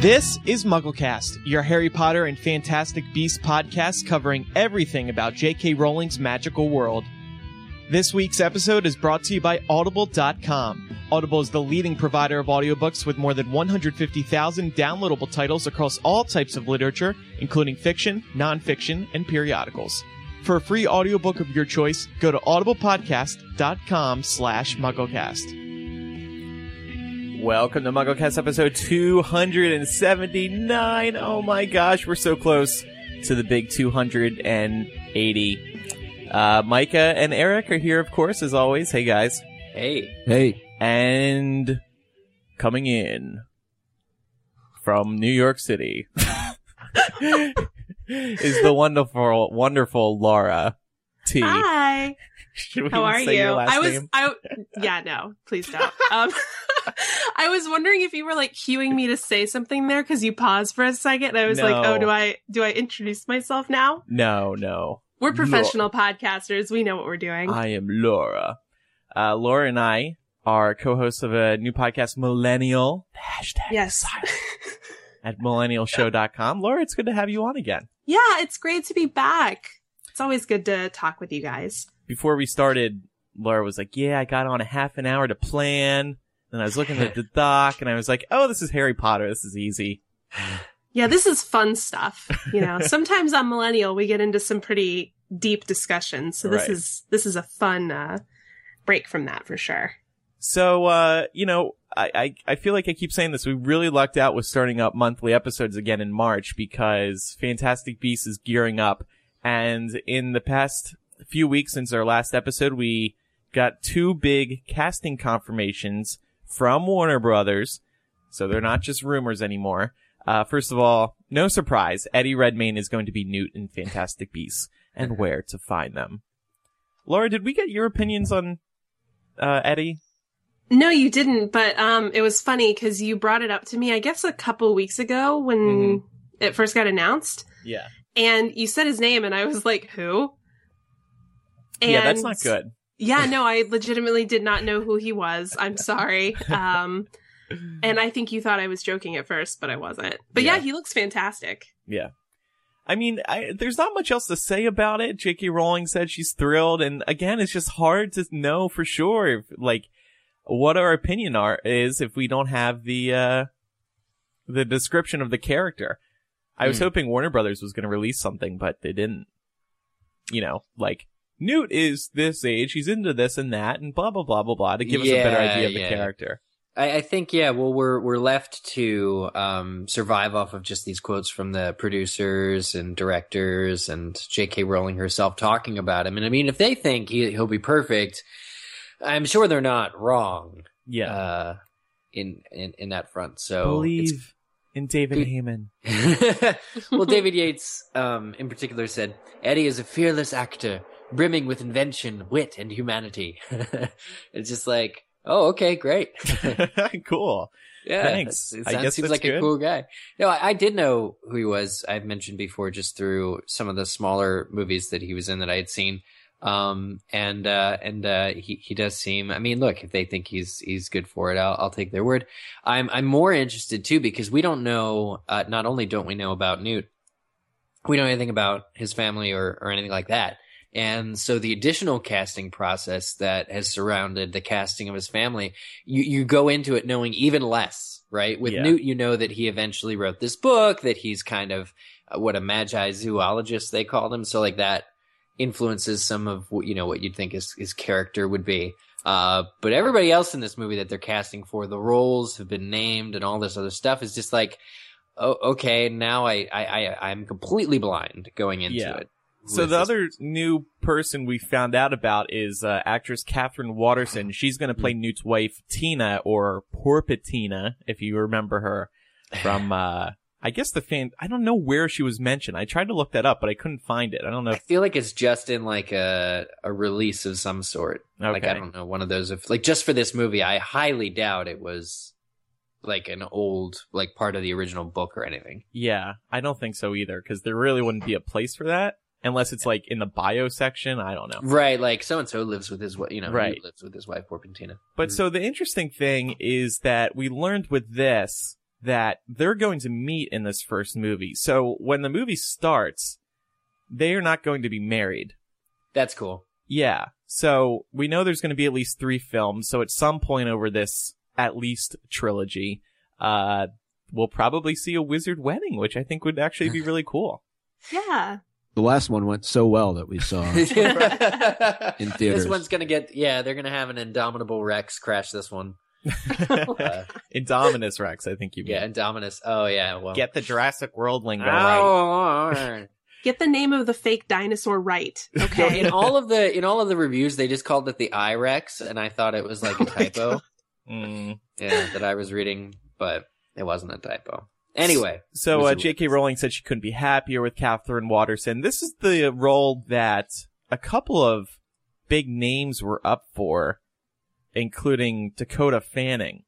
This is MuggleCast, your Harry Potter and Fantastic Beasts podcast covering everything about J.K. Rowling's magical world. This week's episode is brought to you by Audible.com. Audible is the leading provider of audiobooks with more than 150,000 downloadable titles across all types of literature, including fiction, nonfiction, and periodicals. For a free audiobook of your choice, go to audiblepodcast.com slash mugglecast. Welcome to MuggleCast episode 279. Oh my gosh, we're so close to the big 280. Uh, Micah and Eric are here, of course, as always. Hey guys. Hey. Hey. And coming in from New York City is the wonderful, wonderful Laura T. Hi. Should How are you? I was name? I yeah, no, please don't. Um I was wondering if you were like cueing me to say something there cuz you paused for a second and I was like, "Oh, do I do I introduce myself now?" No, no. We're professional podcasters. We know what we're doing. I am Laura. Uh, Laura and I are co-hosts of a new podcast, Millennial. Hashtag yes. at millennialshow.com. Laura, it's good to have you on again. yeah, it's great to be back. It's always good to talk with you guys. Before we started, Laura was like, yeah, I got on a half an hour to plan. And I was looking at the doc and I was like, oh, this is Harry Potter. This is easy. Yeah, this is fun stuff. You know, sometimes on Millennial we get into some pretty deep discussions. So this Right. is this is a fun uh break from that for sure. So, uh, you know, I, I, I feel like I keep saying this. We really lucked out with starting up monthly episodes again in March because Fantastic Beasts is gearing up. And in the past few weeks since our last episode, we got two big casting confirmations from Warner Brothers. So they're not just rumors anymore. Uh, first of all, no surprise, Eddie Redmayne is going to be Newt in Fantastic Beasts and where to find them. Laura, did we get your opinions on, uh, Eddie? No, you didn't, but um it was funny cuz you brought it up to me I guess a couple weeks ago when Mhm. it first got announced Yeah. and you said his name and I was like, "Who?" Yeah, that's not good. Yeah, no, I legitimately did not know who he was. I'm sorry. Um and I think you thought I was joking at first, but I wasn't. But yeah, Yeah. he looks fantastic. Yeah. I mean, I, there's not much else to say about it. J.K. Rowling said she's thrilled, and again, it's just hard to know for sure, if, like, what our opinion are is if we don't have the uh, the description of the character. I was Hmm. hoping Warner Brothers was going to release something, but they didn't. You know, like Newt is this age, he's into this and that, and blah blah blah blah blah to give us a better idea of the character. I, I think yeah. Well, we're we're left to um, survive off of just these quotes from the producers and directors and J.K. Rowling herself talking about him. And I mean, if they think he, he'll be perfect, I'm sure they're not wrong. Yeah, Uh, in in in that front. So believe in David Heyman. well, David Yates, um, in particular, said Eddie is a fearless actor, brimming with invention, wit, and humanity. it's just like, oh, okay, great. cool. Yeah, Thanks. It I guess seems like good. a cool guy. No, I, I did know who he was. I've mentioned before just through some of the smaller movies that he was in that I had seen. Um, and, uh, and, uh, he, he does seem, I mean, look, if they think he's, he's good for it, I'll, I'll take their word. I'm, I'm more interested too because we don't know, uh, not only don't we know about Newt, we don't know anything about his family or, or anything like that. And so the additional casting process that has surrounded the casting of his family, you, you go into it knowing even less, right? With Yeah. Newt, you know that he eventually wrote this book, that he's kind of uh, what a magizoologist they called him. So like that influences some of what, you know, what you'd think his, his character would be. Uh, but everybody else in this movie that they're casting for, the roles have been named and all this other stuff is just like, oh, okay, now I, I, I, I'm completely blind going into Yeah. it. So the other new person we found out about is uh, actress Katherine Waterston. She's going to play Newt's wife Tina or Porpentina, if you remember her from. Uh, I guess the fan. I don't know where she was mentioned. I tried to look that up, but I couldn't find it. I don't know. I feel like it's just in like a a release of some sort. Okay. Like I don't know, one of those of like just for this movie. I highly doubt it was like an old like part of the original book or anything. yeah, I don't think so either, because there really wouldn't be a place for that unless it's like in the bio section. I don't know. Right, like so and so lives with his wife, you know, Right. lives with his wife Porpentina. But so the interesting thing is that we learned with this that they're going to meet in this first movie. So when the movie starts, they are not going to be married. That's cool. Yeah. So we know there's going to be at least three films. So at some point over this at least trilogy, uh, we'll probably see a wizard wedding, which I think would actually be really cool. Yeah. The last one went so well that we saw in in theaters. This one's gonna get yeah. They're gonna have an Indomitable Rex crash this one. Uh, Indominus Rex, I think you mean. yeah, Indominus. Oh yeah. Well, Get the Jurassic World lingo right. Oh, Get the name of the fake dinosaur right. Okay. in all of the in all of the reviews, they just called it the iRex, and I thought it was like a Oh my typo. Mm. yeah, that I was reading, but it wasn't a typo. Anyway, So uh, J.K. Rowling said she couldn't be happier with Katherine Waterston. This is the role that a couple of big names were up for, including Dakota Fanning.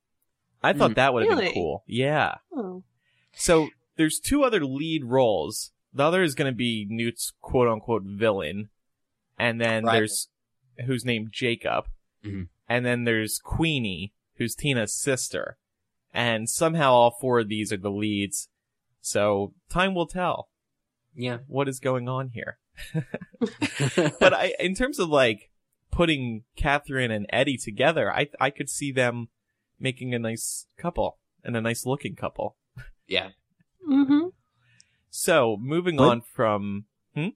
I thought Mm. that would have Really? been cool. Yeah. Oh. So there's two other lead roles. The other is going to be Newt's quote unquote villain, and then Right. there's who's named Jacob, Mhm. and then there's Queenie, who's Tina's sister, and somehow all four of these are the leads. So time will tell yeah. what is going on here. But I, in terms of like putting Katherine and Eddie together, I I could see them making a nice couple and a nice looking couple. yeah. Mm-hmm. So moving What? on from, hmm,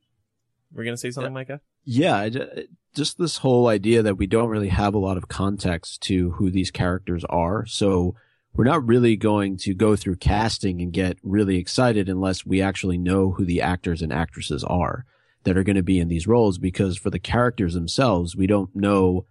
we're gonna say something, Micah. Yeah, I ju- just this whole idea that we don't really have a lot of context to who these characters are. So we're not really going to go through casting and get really excited unless we actually know who the actors and actresses are that are going to be in these roles because for the characters themselves, we don't know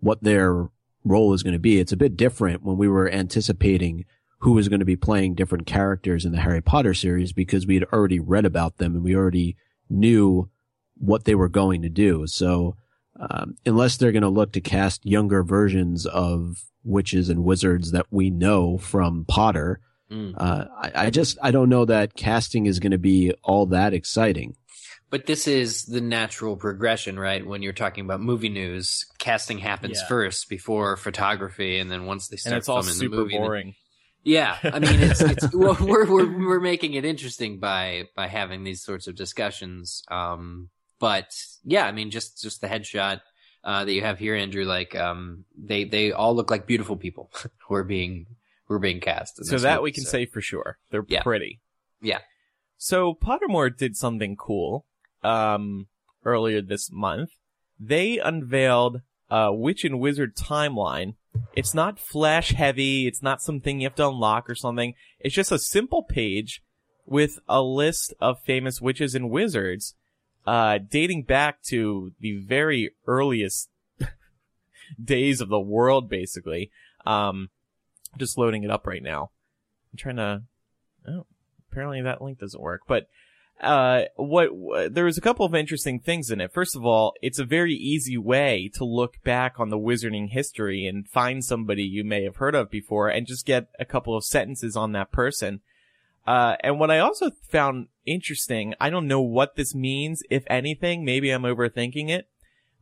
what their role is going to be. It's a bit different when we were anticipating who was going to be playing different characters in the Harry Potter series because we had already read about them and we already knew what they were going to do. So, um, unless they're going to look to cast younger versions of witches and wizards that we know from Potter, Mm. uh, I, I just, I don't know that casting is going to be all that exciting. But this is the natural progression, right? When you're talking about movie news, casting happens Yeah. first before photography, and then once they start And it's all filming super the movie, then- boring. Yeah, I mean, it's it's we're we're we're making it interesting by by having these sorts of discussions. Um, but yeah, I mean, just just the headshot uh, that you have here, Andrew. Like, um, they they all look like beautiful people who are being who are being cast. So that movie, we can so- say for sure. They're Yeah. pretty. Yeah. So Pottermore did something cool um earlier this month. They unveiled a Witch and Wizard timeline. It's not flash heavy, it's not something you have to unlock or something. It's just a simple page with a list of famous witches and wizards uh dating back to the very earliest days of the world basically. Um just loading it up right now. I'm trying to. Oh, apparently that link doesn't work. But uh, what, what there was a couple of interesting things in it. First of all, it's a very easy way to look back on the wizarding history and find somebody you may have heard of before, and just get a couple of sentences on that person. Uh, and what I also found interesting, I don't know what this means, if anything. Maybe I'm overthinking it,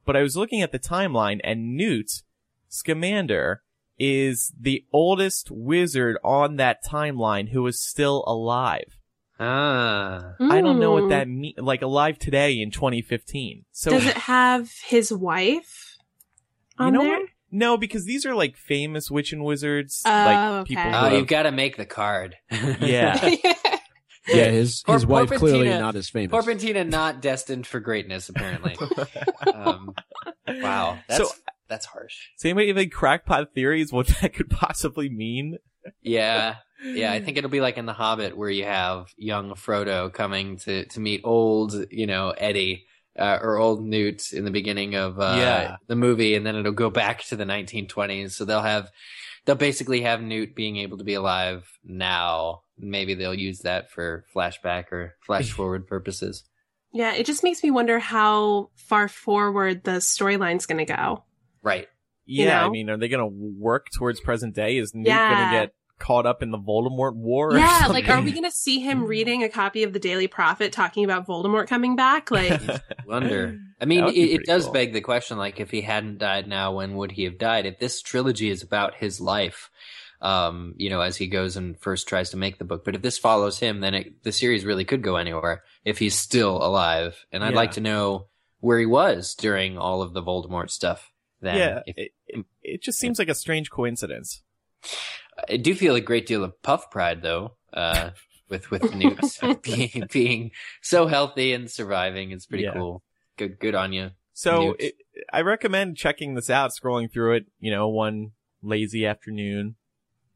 but I was looking at the timeline, and Newt Scamander is the oldest wizard on that timeline who is still alive. Ah, I don't know what Mm. that means. Like alive today in 2015. So Does it have his wife you on know there? what? No, because these are like famous witch and wizards. Oh, like okay. people. oh, who you've got to make the card. Yeah. Yeah, his, Poor- his wife clearly not as famous. Porpentina not destined for greatness, apparently. um, wow, that's So- that's harsh. Does anybody have any crackpot theories what that could possibly mean? Yeah, yeah. I think it'll be like in The Hobbit, where you have young Frodo coming to to meet old, you know, Eddie. Uh, or old Newt in the beginning of uh, Yeah. the movie, and then it'll go back to the 1920s. So they'll have, they'll basically have Newt being able to be alive now. Maybe they'll use that for flashback or flash forward purposes. yeah, it just makes me wonder how far forward the storyline's going to go. Right. You Yeah, I mean, are they going to work towards present day? Is Newt Yeah. going to get caught up in the Voldemort war? or Yeah, like, are we going to see him reading a copy of the Daily Prophet talking about Voldemort coming back? Like, Wonder. I mean, it, it does cool. beg the question: like, if he hadn't died now, when would he have died? If this trilogy is about his life, Um, you know, as he goes and first tries to make the book. But if this follows him, then it, the series really could go anywhere if he's still alive. And I'd Yeah. like to know where he was during all of the Voldemort stuff. Then, yeah, If- it, it, it just seems like a strange coincidence. I do feel a great deal of puff pride though, uh, with with Newt being being so healthy and surviving. It's pretty Yeah. cool. Good good on you. So it, I recommend checking this out, scrolling through it, you know, one lazy afternoon,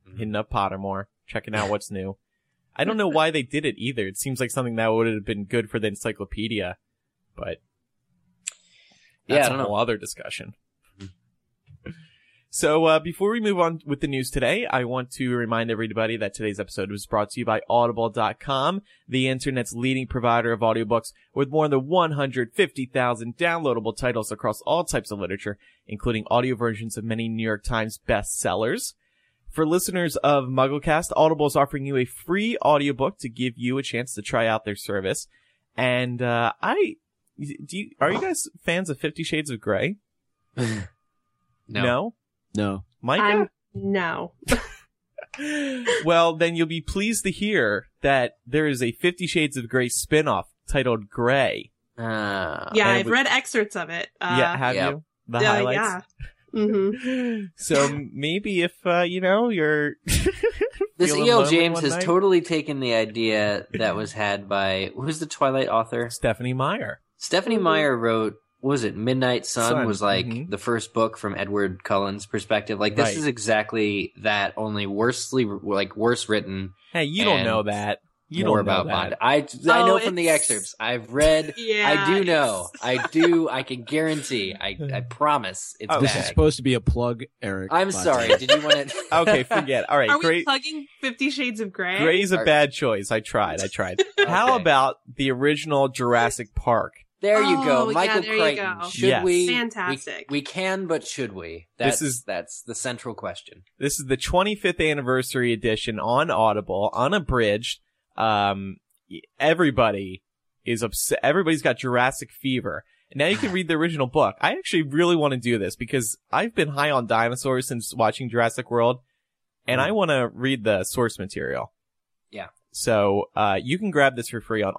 Mhm. hitting up Pottermore, checking out what's new. I don't know why they did it either. It seems like something that would have been good for the encyclopedia, but Yeah, that's I don't a know. other discussion. So uh, before we move on with the news today, I want to remind everybody that today's episode was brought to you by Audible.com, the internet's leading provider of audiobooks with more than 150,000 downloadable titles across all types of literature, including audio versions of many New York Times bestsellers. For listeners of MuggleCast, Audible is offering you a free audiobook to give you a chance to try out their service. And uh, I, do you, are you guys fans of Fifty Shades of Grey? no. No. Micah? I'm no. well, then you'll be pleased to hear that there is a Fifty Shades of Grey spin-off titled Grey. Ah. Yeah, I've we- read excerpts of it. Uh, yeah, have yeah. you? The uh, highlights? yeah. hmm so maybe if, uh, you know, you're... This E.L. James has night- totally taken the idea that was had by who's the Twilight author? Stephenie Meyer. Stephenie. Meyer wrote what was it Midnight Sun, Sun, was like mhm. the first book from Edward Cullen's perspective. Like this Right. is exactly that, only worsely like worse written. Hey, you don't know that. You more don't know about that. Bond. I I Oh, know from the excerpts. I've read. Yeah. I do know. I do. I can guarantee. I I promise. It's Oh, This is supposed to be a plug, Eric. I'm but- sorry. Did you want to? Okay, forget. All right, Are we great. plugging Fifty Shades of Grey? Grey's a Are- bad choice. I tried. I tried. How about the original Jurassic Park? There you Oh, go, yeah, Michael there you Crichton. go. Should Yes. we? Fantastic. We, we can, but should we? That's, This is- that's the central question. This is the 25th anniversary edition on Audible, unabridged. Um, everybody is upset. Everybody's got Jurassic fever. And now you can read the original book. I actually really want to do this because I've been high on dinosaurs since watching Jurassic World, and I want to read the source material. Yeah. So, uh, you can grab this for free on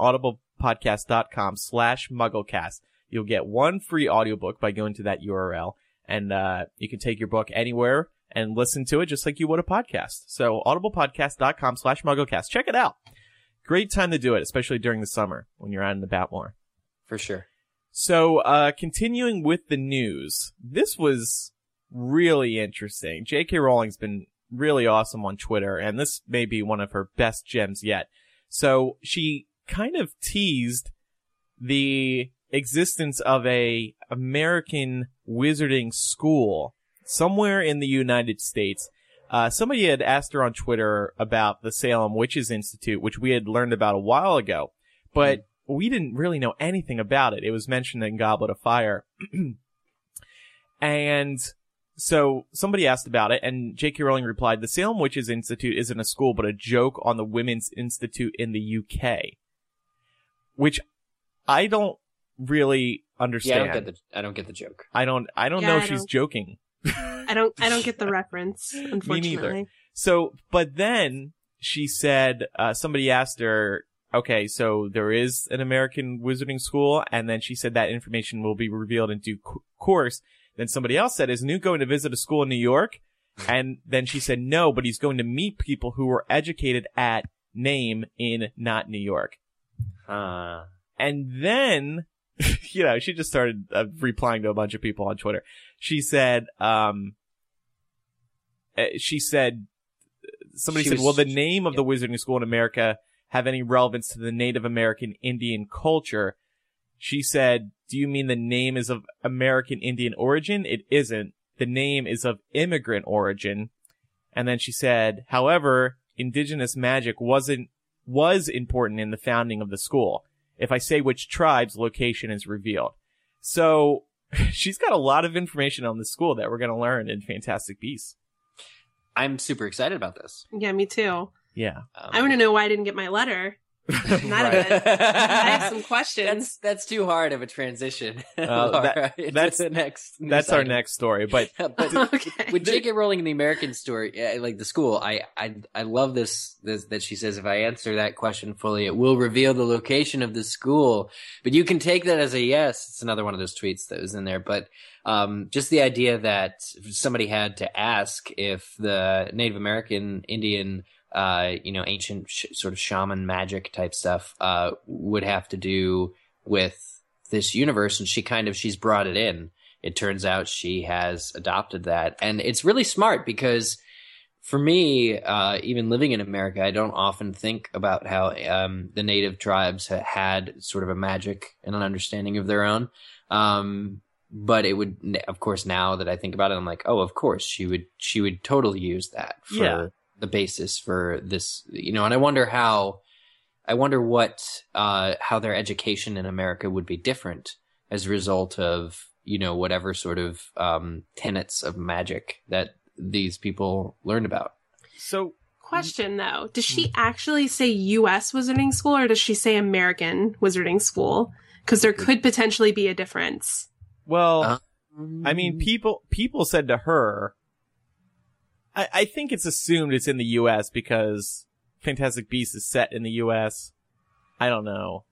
audiblepodcast.com slash mugglecast. You'll get one free audiobook by going to that URL and, uh, you can take your book anywhere and listen to it just like you would a podcast. So audiblepodcast.com slash mugglecast. Check it out. Great time to do it, especially during the summer when you're out and about more. For sure. So, uh, continuing with the news, this was really interesting. J.K. Rowling's been really awesome on Twitter, and this may be one of her best gems yet. So, she kind of teased the existence of a American wizarding school somewhere in the United States. Uh, somebody had asked her on Twitter about the Salem Witches Institute, which we had learned about a while ago, but we didn't really know anything about it. It was mentioned in Goblet of Fire. and so somebody asked about it, and J.K. Rowling replied, The Salem Witches Institute isn't a school, but a joke on the Women's Institute in the UK. Which I don't really Yeah, I understand. don't get the I don't get the joke. I don't, I don't Yeah, know I if she's don't- joking. I don't. I don't get the reference. Unfortunately. neither. So, but then she said, uh, somebody asked her, okay, so there is an American wizarding school, and then she said that information will be revealed in due co- course. Then somebody else said, is Newt going to visit a school in New York? And then she said, no, but he's going to meet people who were educated at name in not New York. Uh, And then, you know, she just started uh, replying to a bunch of people on Twitter. She said, um, uh, she said, somebody She said, was- will the name of the wizarding school in America have any relevance to the Native American Indian culture? She said, do you mean the name is of American Indian origin? It isn't. The name is of immigrant origin. And then she said, however, indigenous magic wasn't, was important in the founding of the school. If I say which tribes, location is revealed. So she's got a lot of information on the school that we're going to learn in Fantastic Beasts. I'm super excited about this. Yeah, me too. Yeah. Um, I want to know why I didn't get my letter. Not a bit. I have some questions. That's that's too hard of a transition. Uh, Laura, into that's- the next. That's our next. next story. But but okay. with J.K. Rowling in the American story, like the school, I I I love this, this that she says if I answer that question fully, it will reveal the location of the school. But you can take that as a yes. It's another one of those tweets that was in there. But um, just the idea that somebody had to ask if the Native American Indian. Uh, you know, ancient sh- sort of shaman magic type stuff, uh, would have to do with this universe. And she kind of, she's brought it in it turns out she has adopted that. And it's really smart because for me, uh, even living in America, I don't often think about how um, the native tribes ha- had sort of a magic and an understanding of their own. Um, but it would, of course, now that I think about it, I'm like, oh, of course, she would, she would totally use that for Yeah. The basis for this, you know. And I wonder how, I wonder what, uh, how their education in America would be different as a result of you know whatever sort of um, tenets of magic that these people learned about. so Question though, does she actually say U.S. Wizarding School or does she say American Wizarding School? Because there could potentially be a difference. well, Uh, I mean, people people said to her, I, I think it's assumed it's in the U.S. because Fantastic Beasts is set in the U.S. I don't know.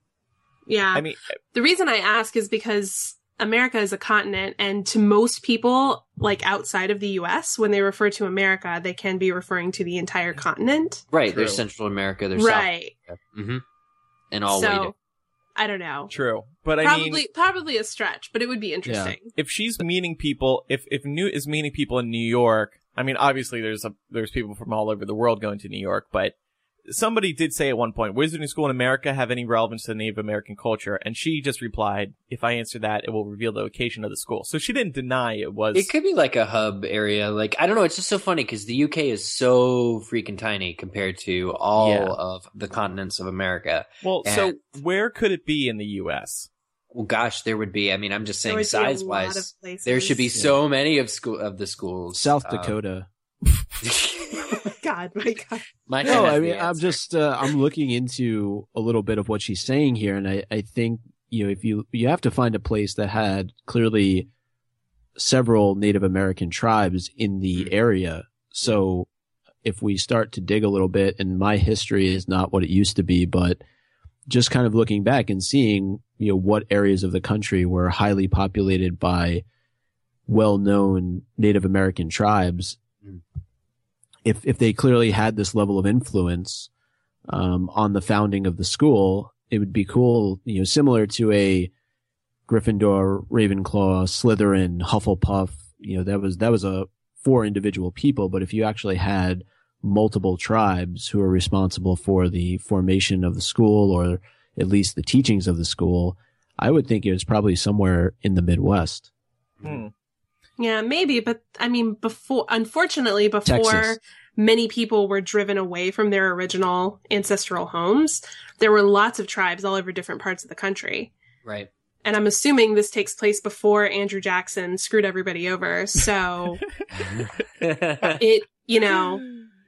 Yeah. I mean, the reason I ask is because America is a continent, and to most people, like outside of the U.S., when they refer to America, they can be referring to the entire continent. right, True. there's Central America, there's right. South America, hmm and all so, way I don't know. true, but I probably, mean, probably a stretch, but it would be interesting. if she's meeting people, if if Newt is meeting people in New York, I mean, obviously there's a there's people from all over the world going to New York, but somebody did say at one point, "Wizarding school in America have any relevance to Native American culture?" And she just replied, "If I answer that, it will reveal the location of the school." So she didn't deny it was. It could be like a hub area. Like I don't know. It's just so funny because the UK is so freaking tiny compared to all Yeah. of the continents of America. well, so where could it be in the U.S.? Well, gosh, there would be. I mean, I'm just saying, would be a size lot of wise, there should be so many of school of the schools. South Um, Dakota. God, my God. Mike No, I mean, I'm just uh, I'm looking into a little bit of what she's saying here, and I I think you know if you you have to find a place that had clearly several Native American tribes in the Mhm. area. So if we start to dig a little bit, and my history is not what it used to be, but just kind of looking back and seeing you know what areas of the country were highly populated by well-known Native American tribes Mm. if if they clearly had this level of influence um, on the founding of the school, it would be cool, you know, similar to a Gryffindor, Ravenclaw, Slytherin, Hufflepuff. You know, that was that was a four individual people, but if you actually had multiple tribes who are responsible for the formation of the school or at least the teachings of the school, I would think it was probably somewhere in the Midwest. Hmm. Yeah, maybe, but I mean, before, unfortunately, before Texas. many people were driven away from their original ancestral homes, there were lots of tribes all over different parts of the country. right. And I'm assuming this takes place before Andrew Jackson screwed everybody over. So it, you know,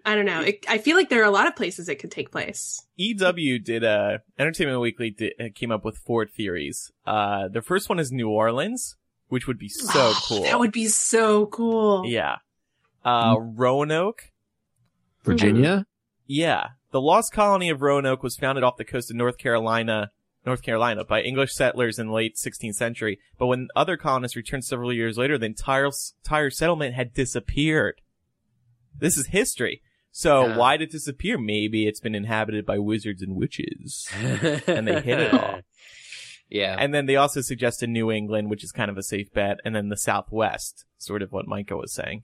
I don't know. It, I feel like there are a lot of places it could take place. EW did uh Entertainment Weekly did, uh, came up with four theories. Uh, the first one is New Orleans, which would be so cool. That would be so cool. yeah. Uh, Roanoke. Virginia? Yeah, the lost colony of Roanoke was founded off the coast of North Carolina, North Carolina, by English settlers in the late 16th century. But when other colonists returned several years later, the entire entire settlement had disappeared. This is history. So Yeah. why did it disappear? Maybe it's been inhabited by wizards and witches. And they hit it all. Yeah. And then they also suggested New England, which is kind of a safe bet, and then the Southwest, sort of what Micah was saying.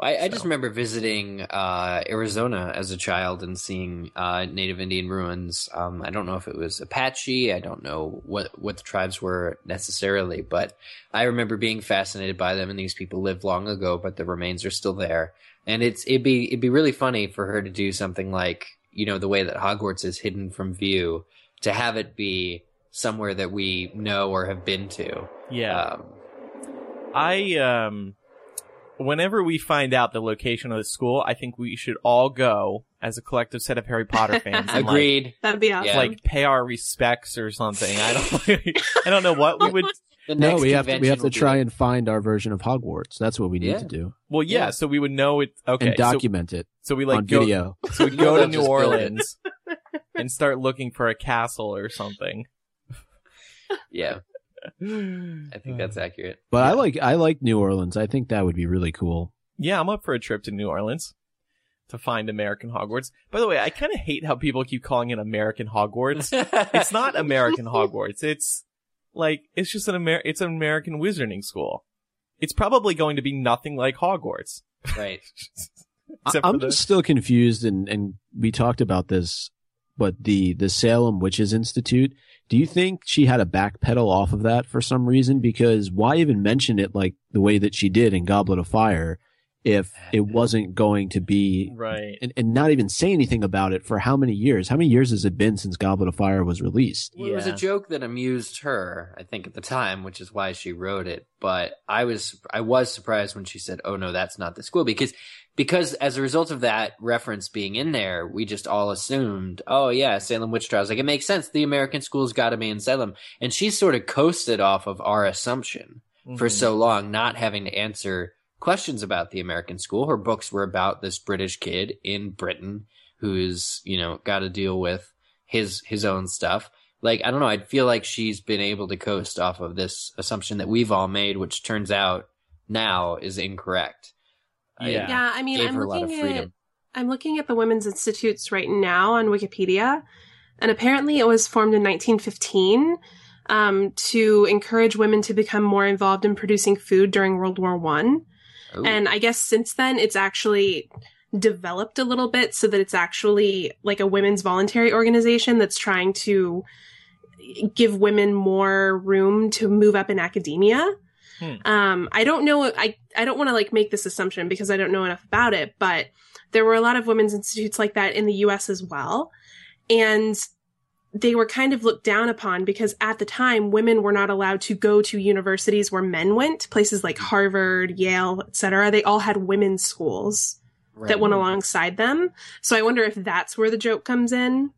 I, I just remember visiting uh, Arizona as a child and seeing uh, Native Indian ruins. Um, I don't know if it was Apache. I don't know what what the tribes were necessarily, but I remember being fascinated by them. And these people lived long ago, but the remains are still there. And it's it'd be it'd be really funny for her to do something like you know the way that Hogwarts is hidden from view to have it be somewhere that we know or have been to. Yeah. Um, I um whenever we find out the location of the school, I think we should all go as a collective set of Harry Potter fans. and, like, Agreed. That'd be awesome. Like pay our respects or something. I don't I don't know what we would The No, we have to, we have to will be try and find our version of Hogwarts. That's what we need Yeah. to do. well yeah, Yeah. so we would know it okay. and document it so, so we like on go video. so we go to New just build it. Orleans and start looking for a castle or something. Yeah, I think that's uh, accurate. But I like I like New Orleans. I think that would be really cool. Yeah, I'm up for a trip to New Orleans to find American Hogwarts. By the way, I kind of hate how people keep calling it American Hogwarts. it's not American Hogwarts. It's like it's just an Amer- it's an American wizarding school. It's probably going to be nothing like Hogwarts. right. I'm the- still confused, and and we talked about this, but the the Salem Witches Institute. Do you think she had a backpedal off of that for some reason? Because why even mention it like the way that she did in Goblet of Fire, if it wasn't going to be right. and, and not even say anything about it for how many years? How many years has it been since Goblet of Fire was released? Well, It was a joke that amused her, I think, at the time, which is why she wrote it. But I was, I was surprised when she said, "Oh no, that's not the school," because, because as a result of that reference being in there, we just all assumed, "Oh yeah, Salem witch trials." Like it makes sense. The American school's got to be in Salem, and she sort of coasted off of our assumption for Mhm. so long, not having to answer questions about the American school. Her books were about this British kid in Britain who's, you know, got to deal with his his own stuff. Like, I don't know, I feel like she's been able to coast off of this assumption that we've all made, which turns out now is incorrect. I Yeah. yeah, I mean, I'm her a lot of looking at. I'm looking at the women's institutes right now on Wikipedia, and apparently it was formed in 1915 um, to encourage women to become more involved in producing food during World War One. And I guess since then, it's actually developed a little bit so that it's actually like a women's voluntary organization that's trying to give women more room to move up in academia. Hmm. Um, I don't know. I, I don't want to like make this assumption because I don't know enough about it, but there were a lot of women's institutes like that in the US as well. And they were kind of looked down upon because at the time women were not allowed to go to universities where men went places like harvard yale etc they all had women's schools Right. that went alongside them so i wonder if that's where the joke comes in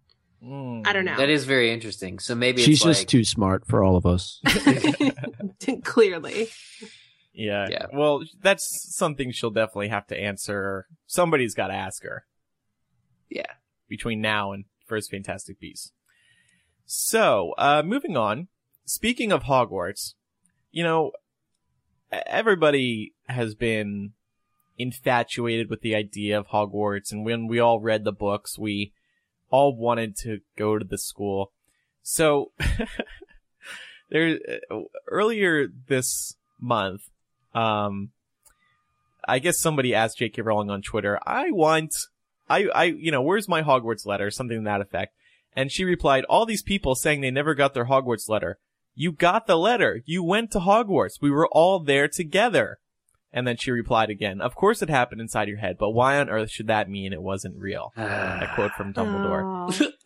Mm. i don't know That is very interesting. So maybe She's it's just like, too smart for all of us. clearly Yeah. Yeah. Well, that's something she'll definitely have to answer. Somebody's got to ask her yeah. between now and First Fantastic Beasts. So, uh, moving on. Speaking of Hogwarts, you know, everybody has been infatuated with the idea of Hogwarts, and when we all read the books, we all wanted to go to the school. So, there, uh, earlier this month, um, I guess somebody asked J.K. Rowling on Twitter, I want, I, I, you know, where's my Hogwarts letter? Something to that effect. And she replied, all these people saying they never got their Hogwarts letter. You got the letter. You went to Hogwarts. We were all there together. And then she replied again, of course it happened inside your head, but why on earth should that mean it wasn't real? A quote from Dumbledore.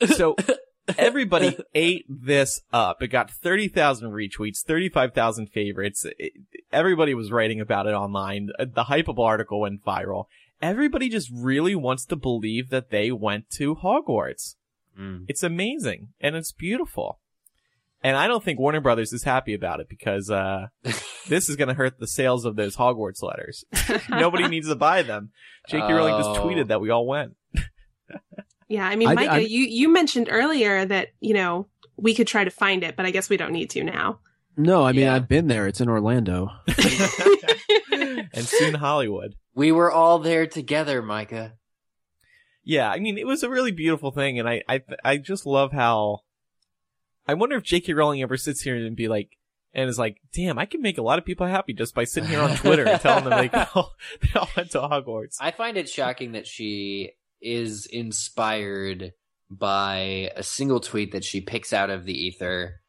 Aw. So everybody ate this up. It got 30,000 retweets, 35,000 favorites. It- everybody was writing about it online. The Hypable article went viral. Everybody just really wants to believe that they went to Hogwarts. Mm. It's amazing and it's beautiful. And I don't think Warner Brothers is happy about it because, uh, this is going to hurt the sales of those Hogwarts letters. Nobody needs to buy them. J.K. Rowling just Oh. tweeted that we all went. yeah i mean I- micah I- you you mentioned earlier that you know we could try to find it but i guess we don't need to now No, I mean Yeah. I've been there. It's in Orlando. and soon Hollywood. We were all there together, Micah. Yeah, I mean, it was a really beautiful thing, and I, I, I just love how. I wonder if J.K. Rowling ever sits here and be like, and is like, "Damn, I can make a lot of people happy just by sitting here on Twitter and telling them they all, they all went to Hogwarts." I find it shocking that she is inspired by a single tweet that she picks out of the ether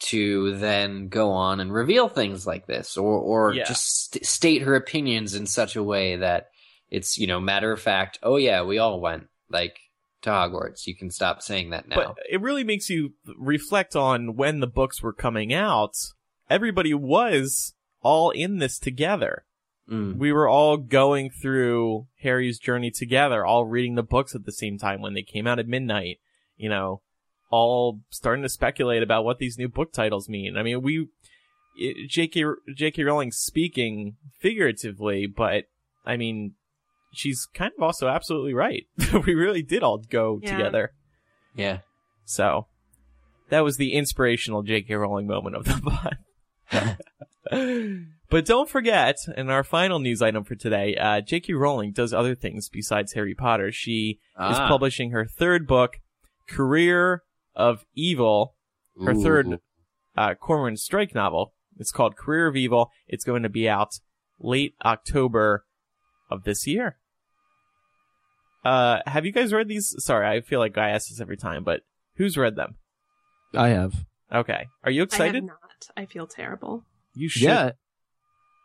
to then go on and reveal things like this or or Yeah. just st- state her opinions in such a way that it's you know matter of fact oh yeah we all went like to Hogwarts you can stop saying that now But it really makes you reflect on when the books were coming out. Everybody was all in this together. Mm. we were all going through Harry's journey together, all reading the books at the same time when they came out at midnight, you know, all starting to speculate about what these new book titles mean. I mean, we, J.K. J.K. Rowling speaking figuratively, but I mean, she's kind of also absolutely right. we really did all go Yeah. together. Yeah. So that was the inspirational J.K. Rowling moment of the pod. but don't forget, in our final news item for today, uh, J.K. Rowling does other things besides Harry Potter. She is Ah. publishing her third book, Career of Evil, her Ooh. third uh, Cormoran Strike novel. It's called Career of Evil. It's going to be out late October of this year. Uh, have you guys read these? Sorry, I feel like I ask this every time, but who's read them? I have. Okay. Are you I excited? have not. I feel terrible. You should. Yeah.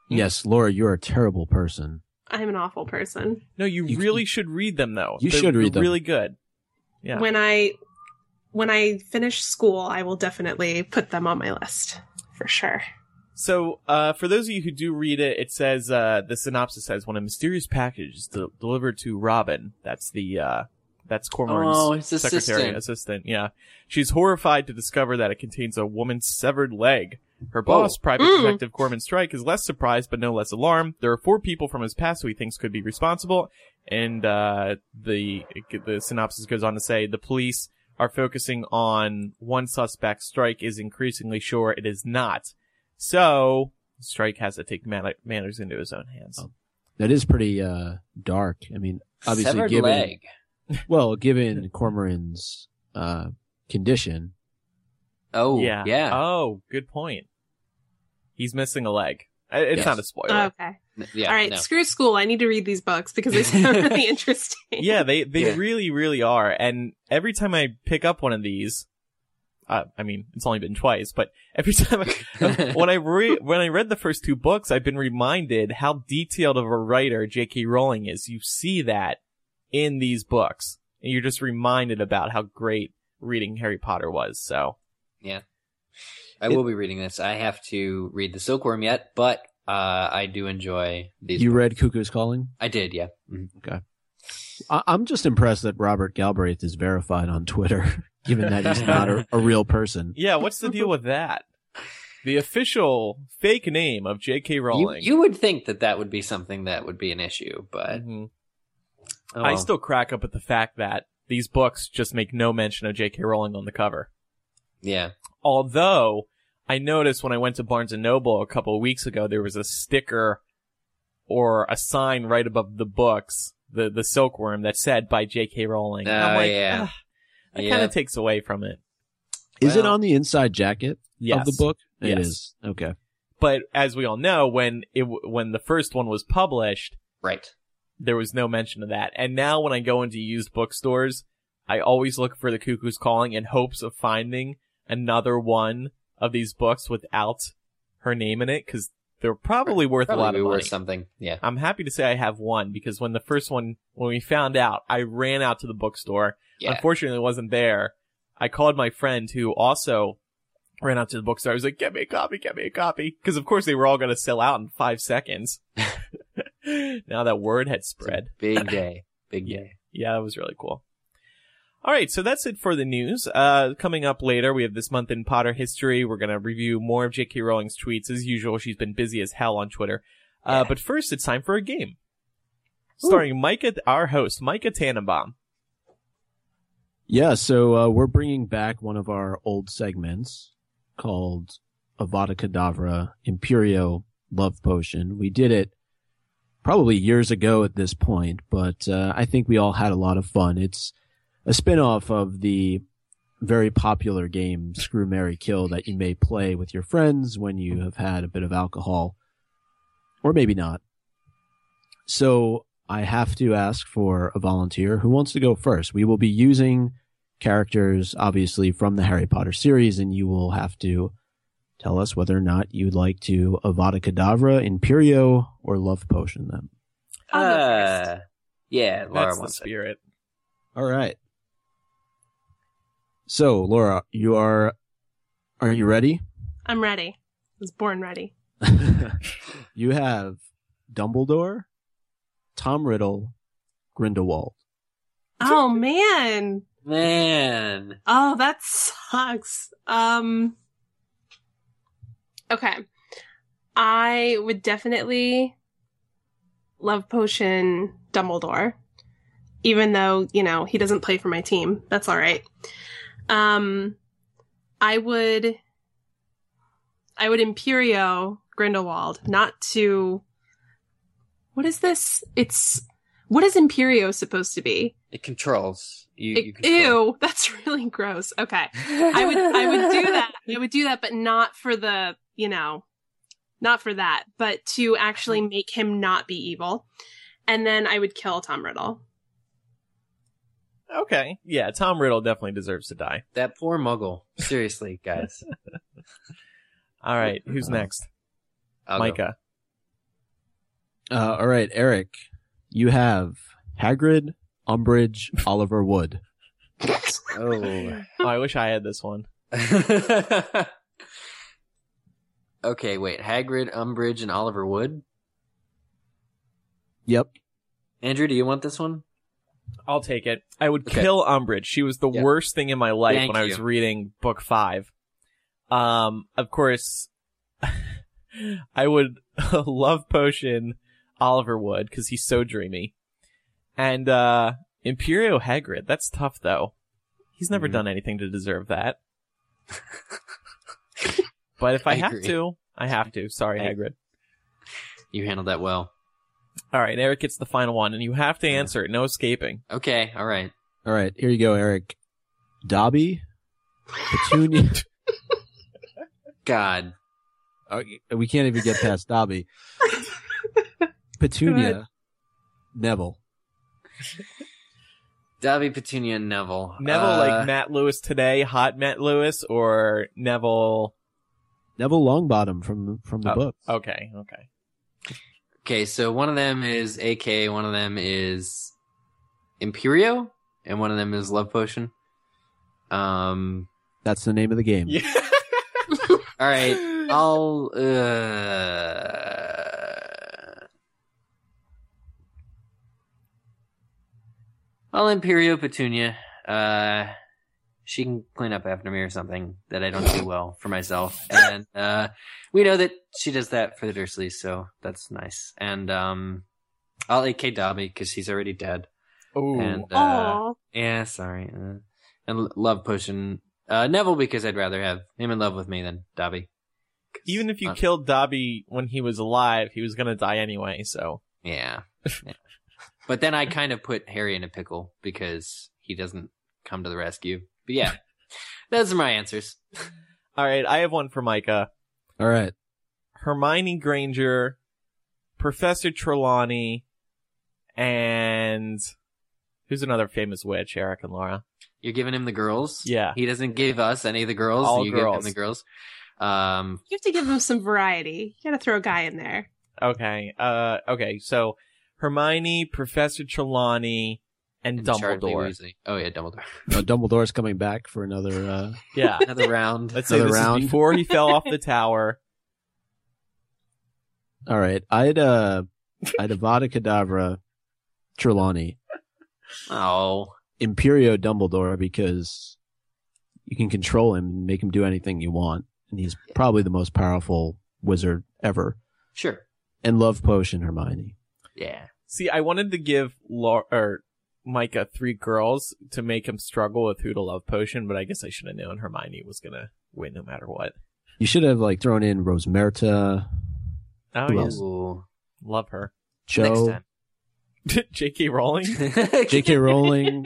Yes, Laura, you're a terrible person. I'm an awful person. No, you, You- really should read them though. You They're- should read they're them. Really good. Yeah. When I when I finish school, I will definitely put them on my list for sure. So, uh, for those of you who do read it, it says, uh, the synopsis says, when a mysterious package is de- delivered to Robin, that's the, uh, that's Cormoran's Oh, secretary, assistant. assistant, yeah. She's horrified to discover that it contains a woman's severed leg. Her Whoa. boss, Private Mm. Detective Cormoran Strike, is less surprised but no less alarmed. There are four people from his past who he thinks could be responsible, and uh, the the synopsis goes on to say the police are focusing on one suspect. Strike is increasingly sure it is not. So Strike has to take man- matters into his own hands. Oh. That is pretty uh dark. I mean, obviously Severed given leg. well, given Cormoran's uh condition, Oh, yeah. yeah. Oh, good point. He's missing a leg. It's Yes. not a spoiler. Okay. Yeah. All right. no. Screw school. I need to read these books because they sound really interesting. yeah, they they Yeah. really really are. And every time I pick up one of these, uh, I mean, it's only been twice, but every time I, when I re- when I read the first two books, I've been reminded how detailed of a writer J.K. Rowling is. You see that in these books, and you're just reminded about how great reading Harry Potter was. So yeah, I will be reading this. I have to read the Silkworm yet, but uh, I do enjoy these. you books. read Cuckoo's Calling. I did, yeah. Mhm. I- I'm just impressed that Robert Galbraith is verified on Twitter, given that he's not a, a real person. yeah, what's the deal with that? The official fake name of J.K. Rowling. you would think that that would be something that would be an issue, but Mhm. oh I well. still crack up at the fact that these books just make no mention of J.K. Rowling on the cover. yeah. Although I noticed when I went to Barnes and Noble a couple of weeks ago, there was a sticker or a sign right above the books, the the Silkworm that said by J.K. Rowling. And I'm Oh, like, yeah. "Ugh, that Yeah. kind of takes away from it. Is it on the inside jacket Yes. of the book? It Yes. is. Okay. But as we all know, when it when the first one was published, Right. there was no mention of that. And now when I go into used bookstores, I always look for the Cuckoo's Calling in hopes of finding another one of these books without her name in it because they're probably worth Probably a lot of money. worth something. Yeah. I'm happy to say I have one because when the first one, when we found out, I ran out to the bookstore. Yeah. Unfortunately, it wasn't there. I called my friend who also ran out to the bookstore. I was like, get me a copy, get me a copy. Because of course they were all going to sell out in five seconds. now that word had spread. Big day. Big Yeah. day. Yeah, that was really cool. All right, so that's it for the news. Uh, coming up later, we have this month in Potter history. We're going to review more of J.K. Rowling's tweets. As usual, she's been busy as hell on Twitter. Uh, Yeah. but first, it's time for a game. Starring Micah, our host, Micah Tannenbaum. Yeah, so uh, we're bringing back one of our old segments called Avada Kedavra Imperio Love Potion. We did it probably years ago at this point, but uh, I think we all had a lot of fun. It's a spin-off of the very popular game Screw Marry Kill that you may play with your friends when you have had a bit of alcohol or maybe not. So I have to ask for a volunteer who wants to go first. We will be using characters, obviously, from the Harry Potter series, and you will have to tell us whether or not you'd like to Avada Kedavra, Imperio, or Love Potion them. Uh, yeah, Laura That's the wants it. spirit. All right. So, Laura, you are, are you ready? I'm ready. I was born ready. you have Dumbledore, Tom Riddle, Grindelwald. Oh man. Man. Oh, that sucks. Um Okay. I would definitely love potion Dumbledore. Even though, you know, he doesn't play for my team. That's all right. Um I would I would Imperio Grindelwald, not to What is this? It's what is Imperio supposed to be? It controls. You, It- you control. ew, that's really gross. Okay. I would I would do that. I would do that, but not for the, you know, not for that, but to actually make him not be evil. And then I would kill Tom Riddle. Okay. Yeah, Tom Riddle definitely deserves to die. That poor muggle. Seriously, guys. All right, who's next? I'll go. Micah. Uh, all right, Eric, you have Hagrid, Umbridge, Oliver Wood. Oh. Oh, I wish I had this one. okay, wait. Hagrid, Umbridge, and Oliver Wood. Yep. Andrew, do you want this one? I'll take it. I would Okay. kill Umbridge. She was the Yeah. worst thing in my life Thank when I was reading book five. Um, of course, I would love potion Oliver Wood because he's so dreamy, and uh Imperio Hagrid. That's tough though. He's never Mhm. done anything to deserve that. but if I, I have agree. to, I have to. Sorry, I- Hagrid. You handled that well. All right, Eric gets the final one, and you have to answer it. No escaping. Okay, all right. All right, here you go, Eric. Dobby, Petunia. God. Oh, we can't even get past Dobby. Petunia, Neville. Dobby, Petunia, and Neville. Neville, Uh, like Matt Lewis today, hot Matt Lewis, or Neville Neville Longbottom from from the Oh. book. Okay, okay. Okay, so one of them is AK, one of them is Imperio, and one of them is Love Potion. Um. That's the name of the game. Yeah. All right, I'll. Uh, I'll Imperio Petunia. Uh, she can clean up after me or something that I don't do well for myself, and uh, we know that she does that for the Dursleys, so that's nice. And um, I'll AK Dobby because he's already dead. Ooh. And uh, yeah, sorry. Uh, and Love Potion uh, Neville because I'd rather have him in love with me than Dobby. 'Cause, Even if you uh, killed Dobby when he was alive, he was gonna die anyway. So yeah. Yeah. but then I kind of put Harry in a pickle because he doesn't come to the rescue. But yeah, those are my answers. all right, I have one for Micah. All right. Hermione Granger, Professor Trelawney, and who's another famous witch? Eric and Laura. You're giving him the girls. Yeah. He doesn't give us any of the girls. All you give girls. him the girls. Um, You have to give him some variety. You gotta throw a guy in there. Okay. Uh. Okay. So Hermione, Professor Trelawney, and, and Charlie Dumbledore. Weasley. Oh yeah, Dumbledore. Uh, Dumbledore's coming back for another. Uh, Yeah. Another round. Let's say Another this round. is before he fell off the tower. all right. I'd uh, I'd Avada Kedavra, Trelawney, Oh, Imperio Dumbledore because you can control him and make him do anything you want, and he's probably the most powerful wizard ever. sure. And Love Potion Hermione. Yeah. See, I wanted to give Laura or Micah three girls to make him struggle with who to love potion, but I guess I should have known Hermione was gonna win no matter what. You should have like thrown in Rosmerta, Oh Who yeah, else? Love her. Next time. J.K. Rowling. J.K. Rowling.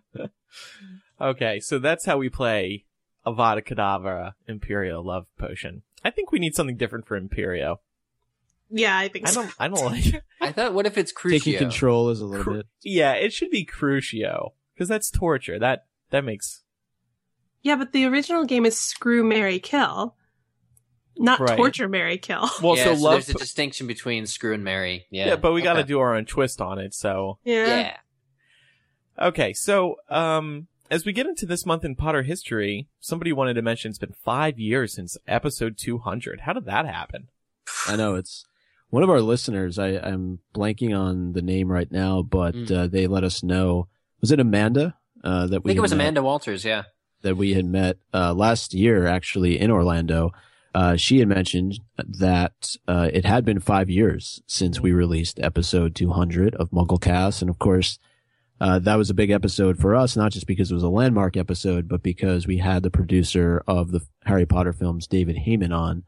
okay, so that's how we play Avada Kedavra Imperio Love Potion. I think we need something different for Imperio. Yeah, I think I so. don't. I don't like. I thought, what if it's Crucio? Taking control is a little Cru- bit. Yeah, it should be Crucio because that's torture. That that makes Yeah, but the original game is screw Marry Kill. Not Right. torture Marry Kill. well. yeah, so so love. there's a distinction between Screw and Marry. Yeah, yeah, but we got to Okay. do our own twist on it. So Yeah. Yeah. Okay, so um, as we get into this month in Potter history, somebody wanted to mention it's been five years since episode 200. How did that happen? I know it's one of our listeners, I, I'm blanking on the name right now, but Mm. uh, they let us know. Was it Amanda? Uh, that I we think it was met- Amanda Walters. Yeah. that we had met uh, last year, actually in Orlando. Uh, she had mentioned that uh, it had been five years since we released episode 200 of MuggleCast, and of course, uh, that was a big episode for us, not just because it was a landmark episode, but because we had the producer of the Harry Potter films, David Heyman, on,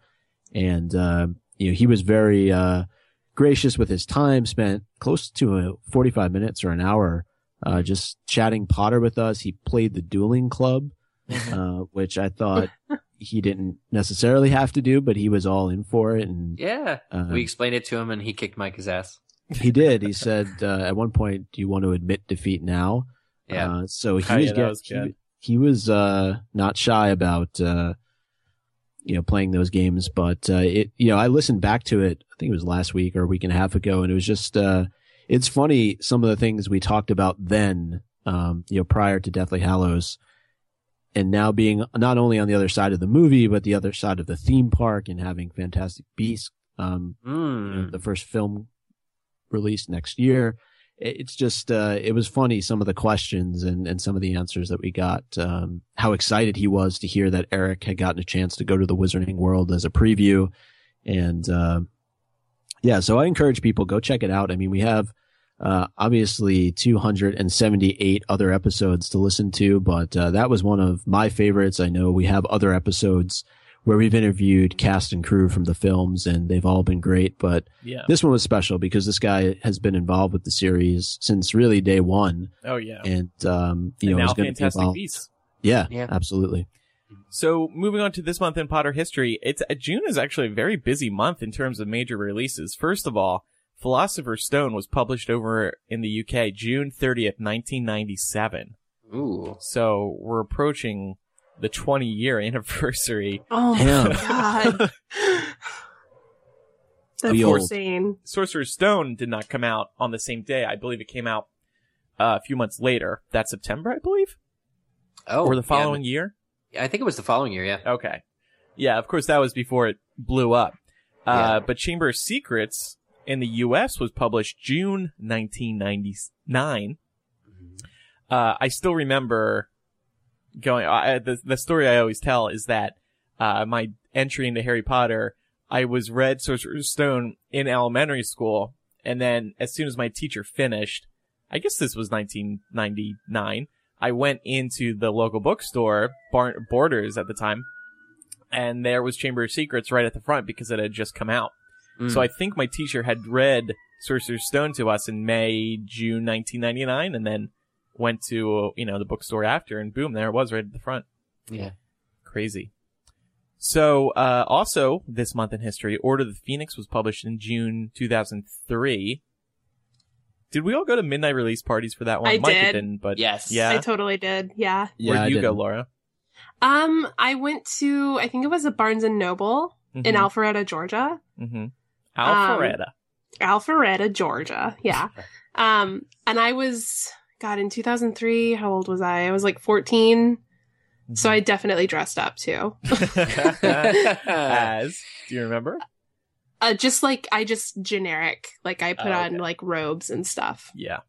and uh, you know he was very uh, gracious with his time, spent close to uh 45 minutes or an hour uh, just chatting Potter with us. He played the dueling club, uh, which I thought he didn't necessarily have to do, but he was all in for it. And Yeah. uh, we explained it to him, and he kicked Mike's ass. he did. He said uh, at one point, "Do you want to admit defeat now?" Yeah. Uh, so he Oh, was, yeah, was. He, he was uh, not shy about uh, you know playing those games, but uh, it you know I listened back to it. I think it was last week or a week and a half ago, and it was just uh, it's funny some of the things we talked about then, um, you know, prior to Deathly Hallows. And now being not only on the other side of the movie, but the other side of the theme park and having Fantastic Beasts, um, you know, Mm. the first film released next year. It- It's just, uh, it was funny, some of the questions and, and some of the answers that we got. Um, how excited he was to hear that Eric had gotten a chance to go to the Wizarding World as a preview. And, uh, yeah, so I encourage people, go check it out. I mean, we have, uh, obviously 278 other episodes to listen to, but, uh, that was one of my favorites. I know we have other episodes where we've interviewed cast and crew from the films and they've all been great, but Yeah. this one was special because this guy has been involved with the series since really day one, Oh yeah. and um, you and know, now is going to be Fantastic involved. Beasts. Yeah, Yeah. absolutely. So moving on to this month in Potter history, it's uh, June is actually a very busy month in terms of major releases. First of all, Philosopher's Stone was published over in the UK June 30th, 1997. Ooh. So we're approaching the 20 year anniversary. Oh my god. That's old. insane. Sorcerer's Stone did not come out on the same day. I believe it came out uh, a few months later. That September, I believe, Oh. or the yeah, following year. but- I think it was the following year. Yeah. Okay. Yeah, of course that was before it blew up. Uh, Yeah. but Chamber of Secrets in the US was published June 1999. Uh, I still remember going, I, the, the story I always tell is that, uh, my entry into Harry Potter, I was read Sorcerer's Stone in elementary school. And then as soon as my teacher finished, I guess this was 1999, I went into the local bookstore, Bar- Borders at the time, and there was Chamber of Secrets right at the front because it had just come out. Mm. So I think my teacher had read Sorcerer's Stone to us in May, June 1999, and then went to, you know, the bookstore after, and boom, there it was right at the front. yeah. Crazy. So, uh, also this month in history, Order of the Phoenix was published in June 2003. Did we all go to midnight release parties for that one? I Micah did. didn't, but Yes. yeah. I totally did. Yeah. Where'd I you go, didn't. Laura? Um, I went to I think it was a Barnes and Noble in Mhm. Alpharetta, Georgia. Mm-hmm. Alpharetta. Alpharetta, Georgia. Yeah. Um, and I was God in 2003. How old was I? I was like 14. So I definitely dressed up too. As do you remember? Uh, just like I just generic, like I put Oh, on like robes and stuff. Yeah.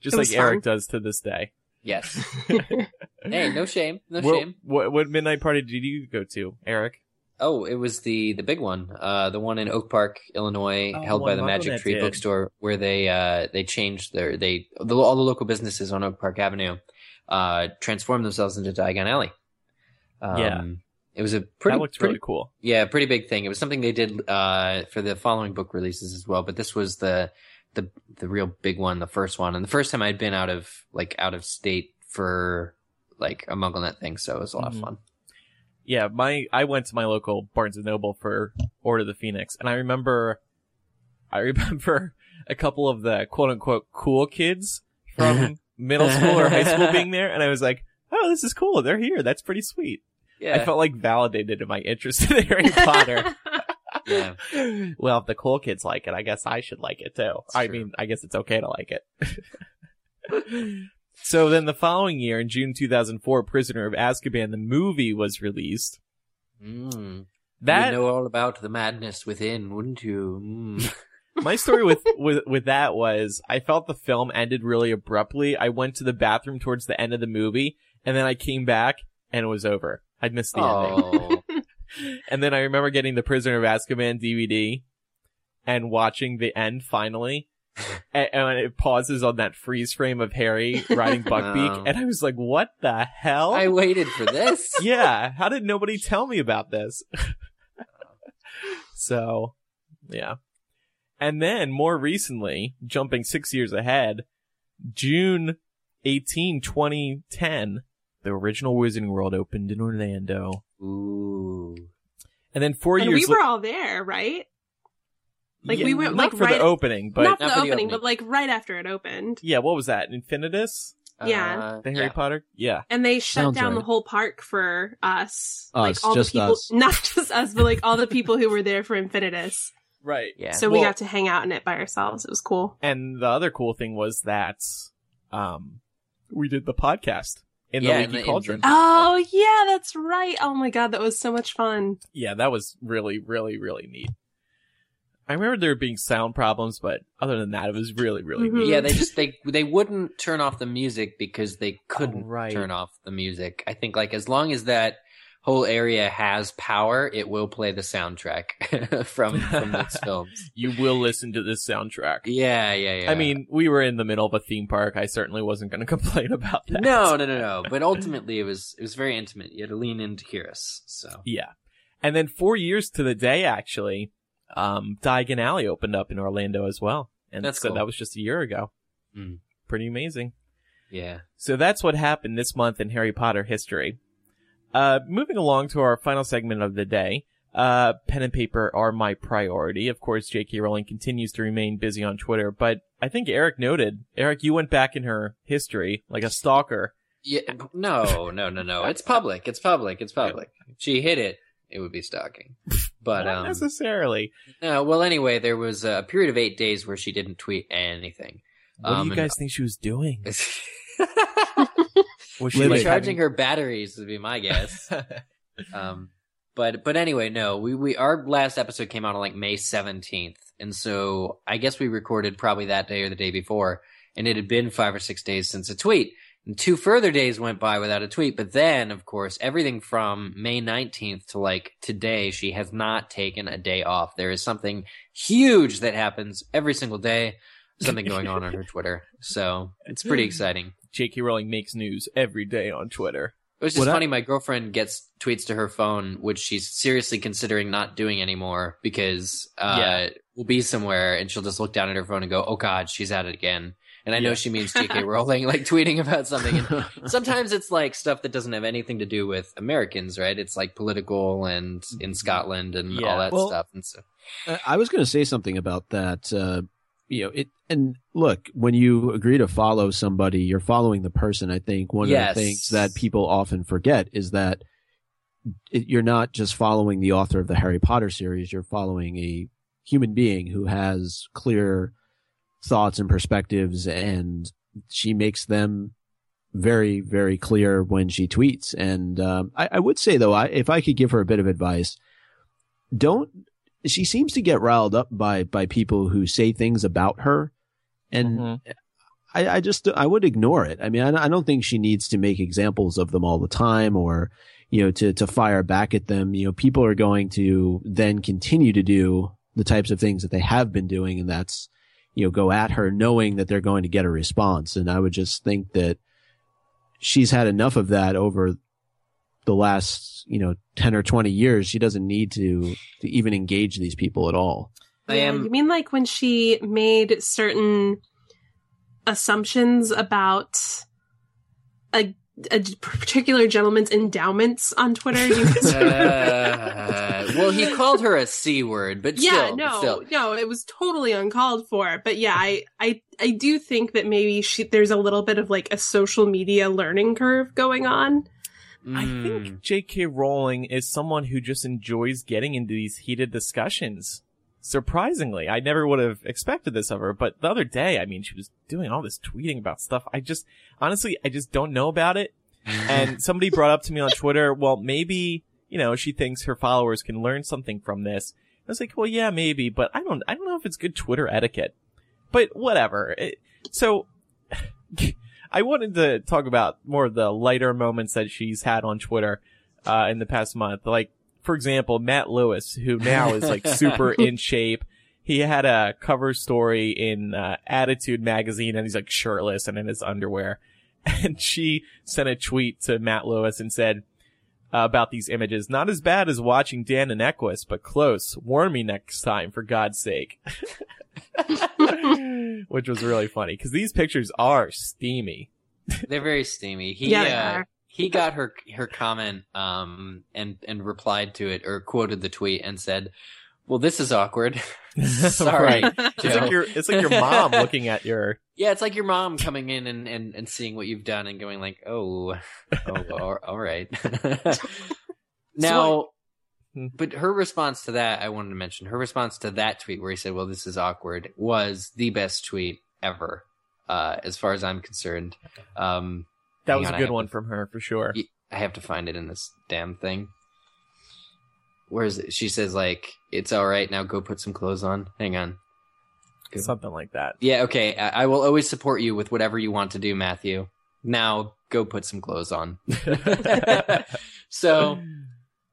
Just like was Eric does to this day. Yes. hey, no shame. No what, shame. What, what midnight party did you go to, Eric? Oh, it was the the big one, uh, the one in Oak Park, Illinois, Oh, held by the Magic Tree did. Bookstore, where they uh, they changed their they the, all the local businesses on Oak Park Avenue uh, transformed themselves into Diagon Alley. Um, Yeah. it was a pretty that looked pretty, really cool. yeah pretty big thing. It was something they did uh, for the following book releases as well, but this was the the the real big one, the first one, and the first time I'd been out of like out of state for like a MuggleNet thing, so it was a lot Mhm. of fun. Yeah, my I went to my local Barnes and Noble for Order of the Phoenix, and I remember, I remember a couple of the quote unquote cool kids from middle school or high school being there, and I was like, oh, this is cool. They're here. That's pretty sweet. Yeah, I felt like validated in my interest in Harry Potter. yeah. well, if the cool kids like it, I guess I should like it too. It's I true. mean, I guess it's okay to like it. So then the following year, in June 2004, Prisoner of Azkaban, the movie was released. Mm. That You'd know all about the madness within, wouldn't you? Mm. my story with, with with that was I felt the film ended really abruptly. I went to the bathroom towards the end of the movie, and then I came back and it was over. I'd missed the ending. Oh, And then I remember getting the Prisoner of Azkaban DVD and watching the end finally. and, and it pauses on that freeze frame of Harry riding Buckbeak, Oh. and I was like, "What the hell?" I waited for this. yeah, how did nobody tell me about this? so, yeah. And then more recently, jumping six years ahead, June 18, 2010, the original Wizarding World opened in Orlando. Ooh. And then four and years we la- were all there, right? Like, Yeah, we went, not like, for right- the opening, but Not for Not the for the opening, opening. but like right after it opened. yeah, what was that? Infinitus? Yeah. Uh, The Harry yeah. Potter? Yeah. And they shut Sounds down the whole park for us. Us, like all just the people, us. not just us, but like all the people who were there for Infinitus. Right. Yeah. So we got to hang out in it by ourselves. It was cool. And the other cool thing was that um we did the podcast in Yeah, the in Leaky the- Cauldron. Oh yeah, that's right. Oh my god, that was so much fun. yeah, that was really, really, really neat. I remember there being sound problems, but other than that, it was really, really Mhm. Yeah, they just they they wouldn't turn off the music because they couldn't Oh, right. turn off the music. I think like as long as that whole area has power, it will play the soundtrack from from those films. You will listen to this soundtrack. Yeah, yeah, yeah. I mean, we were in the middle of a theme park. I certainly wasn't going to complain about that. no, no, no, no. But ultimately, it was it was very intimate. You had to lean in to hear us. So Yeah. And then four years to the day, actually, um, Diagon Alley opened up in Orlando as well. And That's so cool. that was just a year ago. Mm. Pretty amazing. yeah, So that's what happened this month in Harry Potter history. Uh, moving along to our final segment of the day. Uh, pen and paper are my priority. Of course, J.K. Rowling continues to remain busy on Twitter, but I think Eric noted, Eric, you went back in her history like a stalker. yeah. No, no, no, no. It's public. It's public. It's public. She hit it, it would be stalking. But Not um, necessarily. no. Well, anyway, there was a period of eight days where she didn't tweet anything. What do Um, you guys think she was doing? Was Living. like, charging her batteries would be my guess. um, but but anyway, no. We we our last episode came out on like May seventeenth, and so I guess we recorded probably that day or the day before, and it had been five or six days since a tweet. And two further days went by without a tweet, but then, of course, everything from May 19th to like today, she has not taken a day off. There is something huge that happens every single day, something going on on her Twitter. So it's pretty exciting. J.K. Rowling makes news every day on Twitter. It was just What I- funny. My girlfriend gets tweets to her phone, which she's seriously considering not doing anymore because uh, Yeah. we'll be somewhere and she'll just look down at her phone and go, "Oh God, she's at it again." And I know Yeah. she means J.K. Rowling, like tweeting about something. And sometimes it's like stuff that doesn't have anything to do with Americans, right? It's like political and in Scotland and Yeah. all that Well- stuff. And so, I- I was going to say something about that. Uh, you know, it and look, when you agree to follow somebody, you're following the person. I think one Yes. of the things that people often forget is that it, you're not just following the author of the Harry Potter series. You're following a human being who has clear thoughts and perspectives, and she makes them very, very clear when she tweets. And um, I, I would say, though, I, if I could give her a bit of advice, don't she seems to get riled up by by people who say things about her and Mhm. I, I just I would ignore it. I mean, I, I don't think she needs to make examples of them all the time, or you know, to to fire back at them. You know, people are going to then continue to do the types of things that they have been doing, and that's you know, go at her knowing that they're going to get a response. And I would just think that she's had enough of that over the last you know ten or twenty years. She doesn't need to to even engage these people at all. I Yeah, am- You mean like when she made certain assumptions about a, a particular gentleman's endowments on Twitter? Uh, well, he called her a c word, but yeah, still, no, still. no, it was totally uncalled for. But yeah, I, I, I do think that maybe she there's a little bit of like a social media learning curve going on. I think J.K. Rowling is someone who just enjoys getting into these heated discussions. Surprisingly, I never would have expected this of her, but the other day, I mean, she was doing all this tweeting about stuff. I just, honestly, I just don't know about it. And somebody brought up to me on Twitter, well, maybe you know, she thinks her followers can learn something from this. I was like, well, yeah, maybe, but I don't, I don't know if it's good Twitter etiquette. But whatever. It, so, I wanted to talk about more of the lighter moments that she's had on Twitter, uh, in the past month. Like, for example, Matt Lewis, who now is like super in shape. He had a cover story in, uh, Attitude magazine and he's like shirtless and in his underwear. And she sent a tweet to Matt Lewis and said, uh, about these images. Not as bad as watching Dan and Equus, but close. Warn me next time, for God's sake. Which was really funny because these pictures are steamy. They're very steamy. He Yeah, they uh, are. He got her her comment um and and replied to it or quoted the tweet and said, "Well, this is awkward." Sorry. Right. It's like your it's like your mom looking at your Yeah, it's like your mom coming in and, and, and seeing what you've done and going like, "Oh, oh, all, all right." now, Hmm. but her response to that, I wanted to mention her response to that tweet where he said, "Well, this is awkward," was the best tweet ever, uh, as far as I'm concerned. Um, that Hang was on, a good one to- from her for sure. I have to find it in this damn thing. Where is it? She says like, "It's all right now. Go put some clothes on." Hang on. Go. Something like that. Yeah, okay. I, I will always support you with whatever you want to do, Matthew. Now go put some clothes on. so,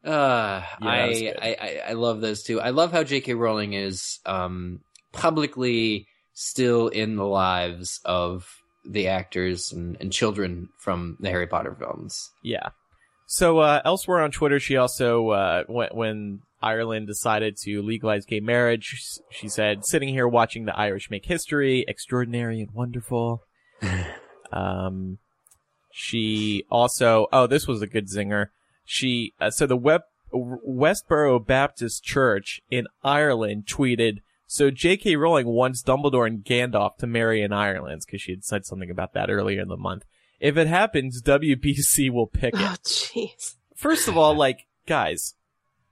uh, Yeah, I. I I I love those two. I love how J.K. Rowling is um publicly still in the lives of the actors and, and children from the Harry Potter films. Yeah. So uh, elsewhere on Twitter, she also uh, when, when Ireland decided to legalize gay marriage, she said, "Sitting here watching the Irish make history, extraordinary and wonderful." um, she also, oh, this was a good zinger. She uh, so the Web, Westboro Baptist Church in Ireland tweeted. So J.K. Rowling wants Dumbledore and Gandalf to marry in Ireland because she had said something about that earlier in the month. If it happens, WBC will pick it. Oh, jeez. First of all, like guys,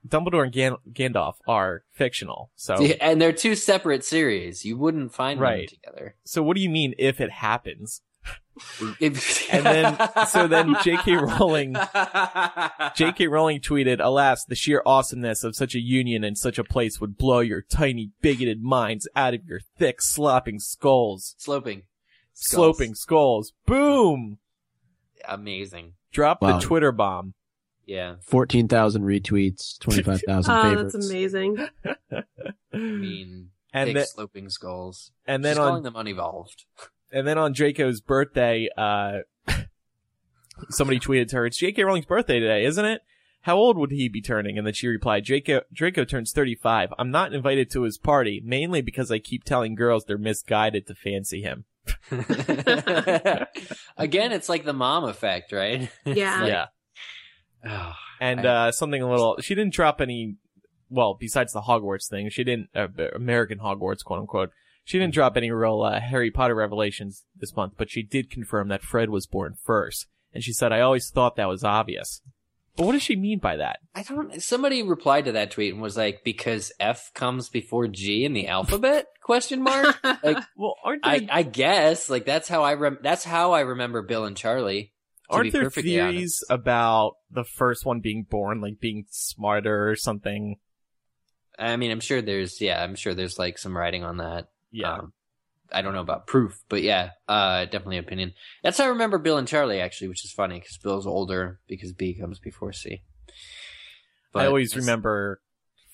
Dumbledore and Gan- Gandalf are fictional. So, Yeah, and they're two separate series. You wouldn't find Right. them together. so what do you mean if it happens? If- And then- so then J.K. Rowling- J.K. Rowling tweeted, "Alas, the sheer awesomeness of such a union in such a place would blow your tiny, bigoted minds out of your thick, slopping skulls, sloping, Skulls. sloping skulls." Boom! amazing. Drop Wow. the Twitter bomb. Yeah, 14,000 retweets, 25,000 Oh, favorites. that's amazing. I mean, and big then, sloping skulls. and She's then calling on them unevolved. And then on Draco's birthday, uh, somebody tweeted to her, it's J.K. Rowling's birthday today, isn't it? How old would he be turning? And then she replied, Draco, Draco turns 35. I'm not invited to his party, mainly because I keep telling girls they're misguided to fancy him. Again, it's like the mom effect, right? Yeah. like, yeah. oh, And, I- uh, something a little, she didn't drop any, well, besides the Hogwarts thing, she didn't, uh, American Hogwarts, quote unquote. She didn't drop any real, uh, Harry Potter revelations this month, but she did confirm that Fred was born first. And she said, I always thought that was obvious. But what does she mean by that? I don't. Somebody replied to that tweet and was like, "Because F comes before G in the alphabet?" Question mark. Like, Well, aren't I, there, I guess like that's how I rem- that's how I remember Bill and Charlie. to aren't there theories honest. about the first one being born, like being smarter or something? I mean, I'm sure there's yeah, I'm sure there's like some writing on that. Yeah. Um, I don't know about proof, but yeah, uh, definitely opinion. That's how I remember Bill and Charlie actually, which is funny because Bill's older because B comes before C. I always remember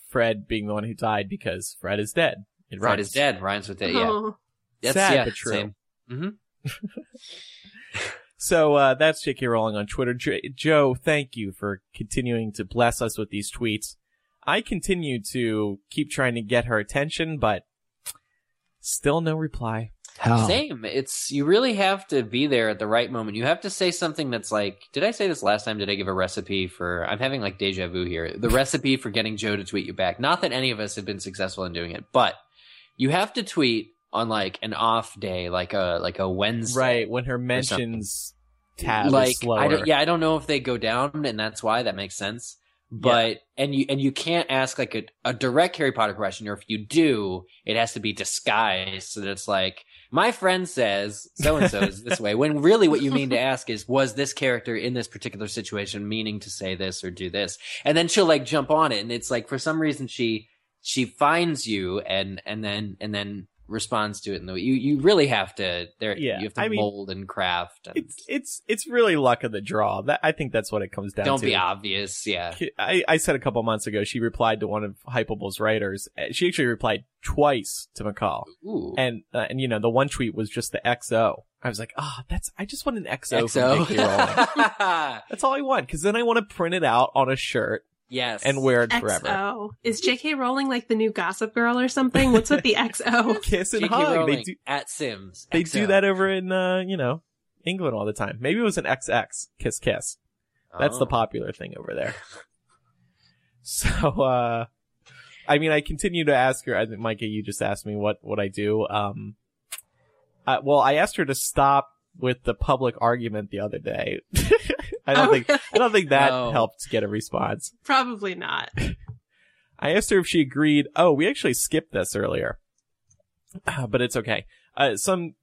Fred being the one who died because Fred is dead. It Fred rhymes. is dead. Rhymes with it. Yeah, Oh. that's Sad, yeah, but true. same. hmm So uh, that's J.K. Rowling on Twitter. J- Joe, thank you for continuing to bless us with these tweets. I continue to keep trying to get her attention, but still no reply. How? Same. It's you really have to be there at the right moment. You have to say something that's like, did I say this last time? Did I give a recipe for? I'm having like deja vu here. The recipe for getting Joe to tweet you back. Not that any of us have been successful in doing it, but you have to tweet on like an off day, like a like a Wednesday, Right when her mentions tab like is slower. I don't, yeah, I don't know if they go down, and that's why that makes sense. But and you and you can't ask like a, a direct Harry Potter question, or if you do, it has to be disguised so that it's like My friend says so and so is this way. When really what you mean to ask is, was this character in this particular situation meaning to say this or do this? And then she'll like jump on it, and it's like for some reason she she finds you and and then and then responds to it in the way you you really have to there Yeah, you have to I mean, mold and craft and It's it's it's really luck of the draw. That I think that's what it comes down don't to. be obvious yeah I, I said a couple months ago she replied to one of Hypable's writers. Uh, She actually replied twice to McCall, Ooh. and uh, and you know the one tweet was just the XO. I was like, ah, that's I just want an XO, XO. That's all I want because then I want to print it out on a shirt yes and wear it forever. XO. Is J.K. Rowling like the new Gossip Girl or something? What's with the XO? Kiss and J.K. hug. Rowling They do at Sims they XO. do that over in uh, you know England all the time. Maybe it was an XX kiss kiss. That's the Oh. popular thing over there. So, uh, I mean, I continue to ask her. I think Micah, you just asked me what what I do. Um, uh, well, I asked her to stop with the public argument the other day. I don't Oh, think I don't think that No. helped get a response. Probably not. I asked her if she agreed. Oh, we actually skipped this earlier, Uh, but it's okay. Uh, some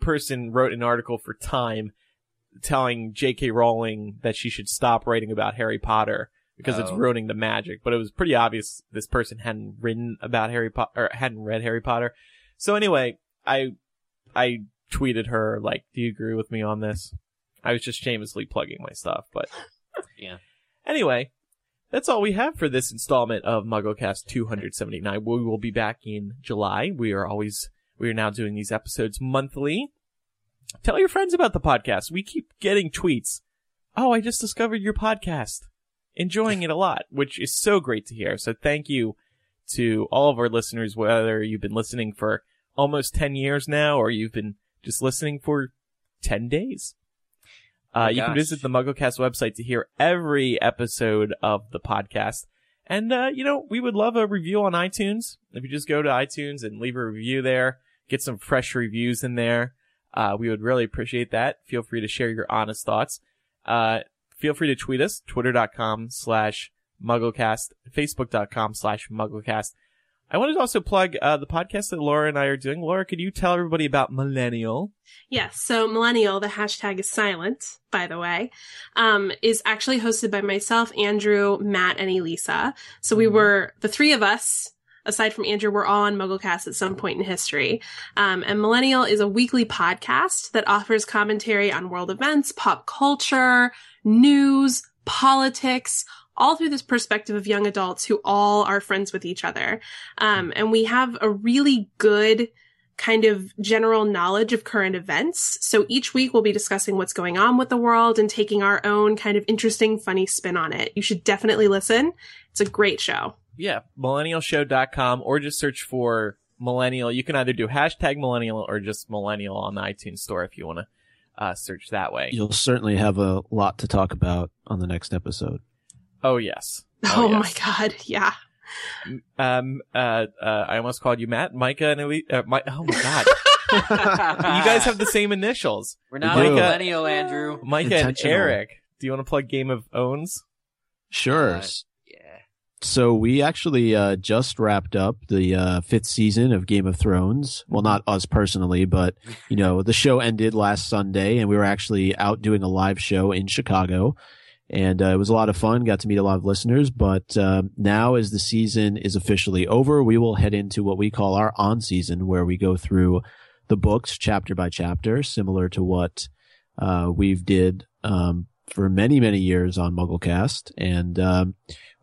person wrote an article for Time telling J.K. Rowling that she should stop writing about Harry Potter because it's Oh. ruining the magic. But it was pretty obvious this person hadn't written about Harry Potter or hadn't read Harry Potter. So anyway, I I tweeted her like, "Do you agree with me on this?" I was just shamelessly plugging my stuff, but Yeah. Anyway, that's all we have for this installment of MuggleCast 279. We will be back in July. We are always we are now doing these episodes monthly. Tell your friends about the podcast. We keep getting tweets. Oh, I just discovered your podcast. Enjoying it a lot, which is so great to hear. So thank you to all of our listeners, whether you've been listening for almost 10 years now or you've been just listening for 10 days. Uh, Oh, you can visit the MuggleCast website to hear every episode of the podcast. And, uh, you know, we would love a review on iTunes. If you just go to iTunes and leave a review there, get some fresh reviews in there. Uh, we would really appreciate that. Feel free to share your honest thoughts. Uh, feel free to tweet us, twitter.com slash mugglecast, facebook.com slash mugglecast. I wanted to also plug, uh, the podcast that Laura and I are doing. Laura, could you tell everybody about Millennial? Yes. So millennial, the hashtag is silent, by the way, um, is actually hosted by myself, Andrew, Matt, and Elisa. So we Mhm. were the three of us. Aside from Andrew, we're all on MuggleCast at some point in history. Um, and Millennial is a weekly podcast that offers commentary on world events, pop culture, news, politics, all through this perspective of young adults who all are friends with each other. Um, and we have a really good kind of general knowledge of current events. So each week we'll be discussing what's going on with the world and taking our own kind of interesting, funny spin on it. You should definitely listen. It's a great show. Yeah, millennialshow.com or just search for millennial. You can either do hashtag millennial or just millennial on the iTunes store if you want to uh, search that way. You'll certainly have a lot to talk about on the next episode. Oh, yes. Oh, yes. my God. Yeah. Um, uh, uh, I almost called you Matt, Micah, and Elise. Uh, my, oh my God. you guys have the same initials. we're not Micah- millennial andrew Micah and Intentional. Eric. Do you want to plug Game of Owns? Sure. Uh, yeah So we actually uh, just wrapped up the uh, fifth season of Game of Thrones. Well, not us personally, but you know the show ended last Sunday, and we were actually out doing a live show in Chicago, and uh, it was a lot of fun. Got to meet a lot of listeners. But uh, now, as the season is officially over, we will head into what we call our on season, where we go through the books chapter by chapter, similar to what uh, we've did um, for many many years on MuggleCast, and um,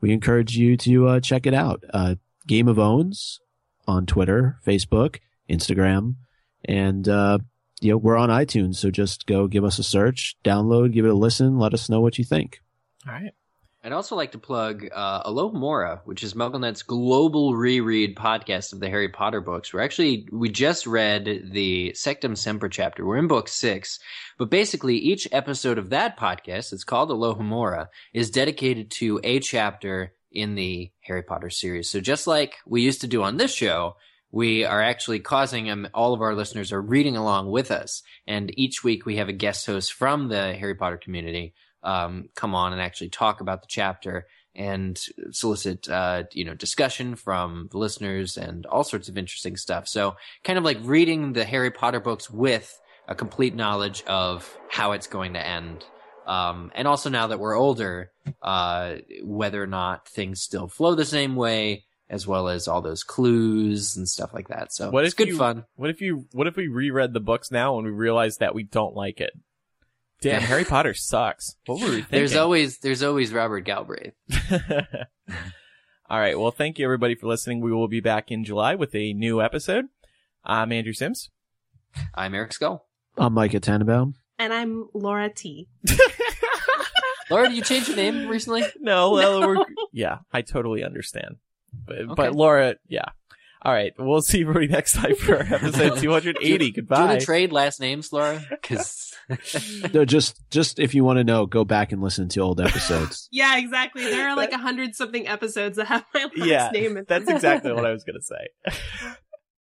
we encourage you to uh, check it out. Uh, Game of Owns on Twitter, Facebook, Instagram, and uh, you know we're on iTunes. So just go give us a search, download, give it a listen, let us know what you think. All right. I'd also like to plug uh, Alohomora, which is MuggleNet's global reread podcast of the Harry Potter books. We're actually we just read the Sectumsempra chapter. We're in book six, but basically each episode of that podcast, it's called Alohomora, is dedicated to a chapter in the Harry Potter series. So just like we used to do on this show, we are actually causing um, all of our listeners are reading along with us, and each week we have a guest host from the Harry Potter community um, come on and actually talk about the chapter and solicit, uh, you know, discussion from the listeners and all sorts of interesting stuff. So kind of like reading the Harry Potter books with a complete knowledge of how it's going to end. Um, and also now that we're older, uh, whether or not things still flow the same way, as well as all those clues and stuff like that. So What it's good you- fun. What if you? What if we reread the books now and we realize that we don't like it? Damn, Harry Potter sucks. What were we thinking? There's always there's always Robert Galbraith. All right. Well, thank you everybody for listening. We will be back in July with a new episode. I'm Andrew Sims. I'm Eric Scull. I'm Micah Tannenbaum. And I'm Laura T. Laura, did you change your name recently? No, well, we're yeah, I totally understand. But Okay. but Laura, yeah. All right, we'll see everybody next time for episode 280. Do Goodbye. Do to trade last names, Laura? Because No, just just if you want to know, go back and listen to old episodes. Yeah, exactly. There are like a hundred something episodes that have my last Yeah, name in That's exactly what I was gonna say.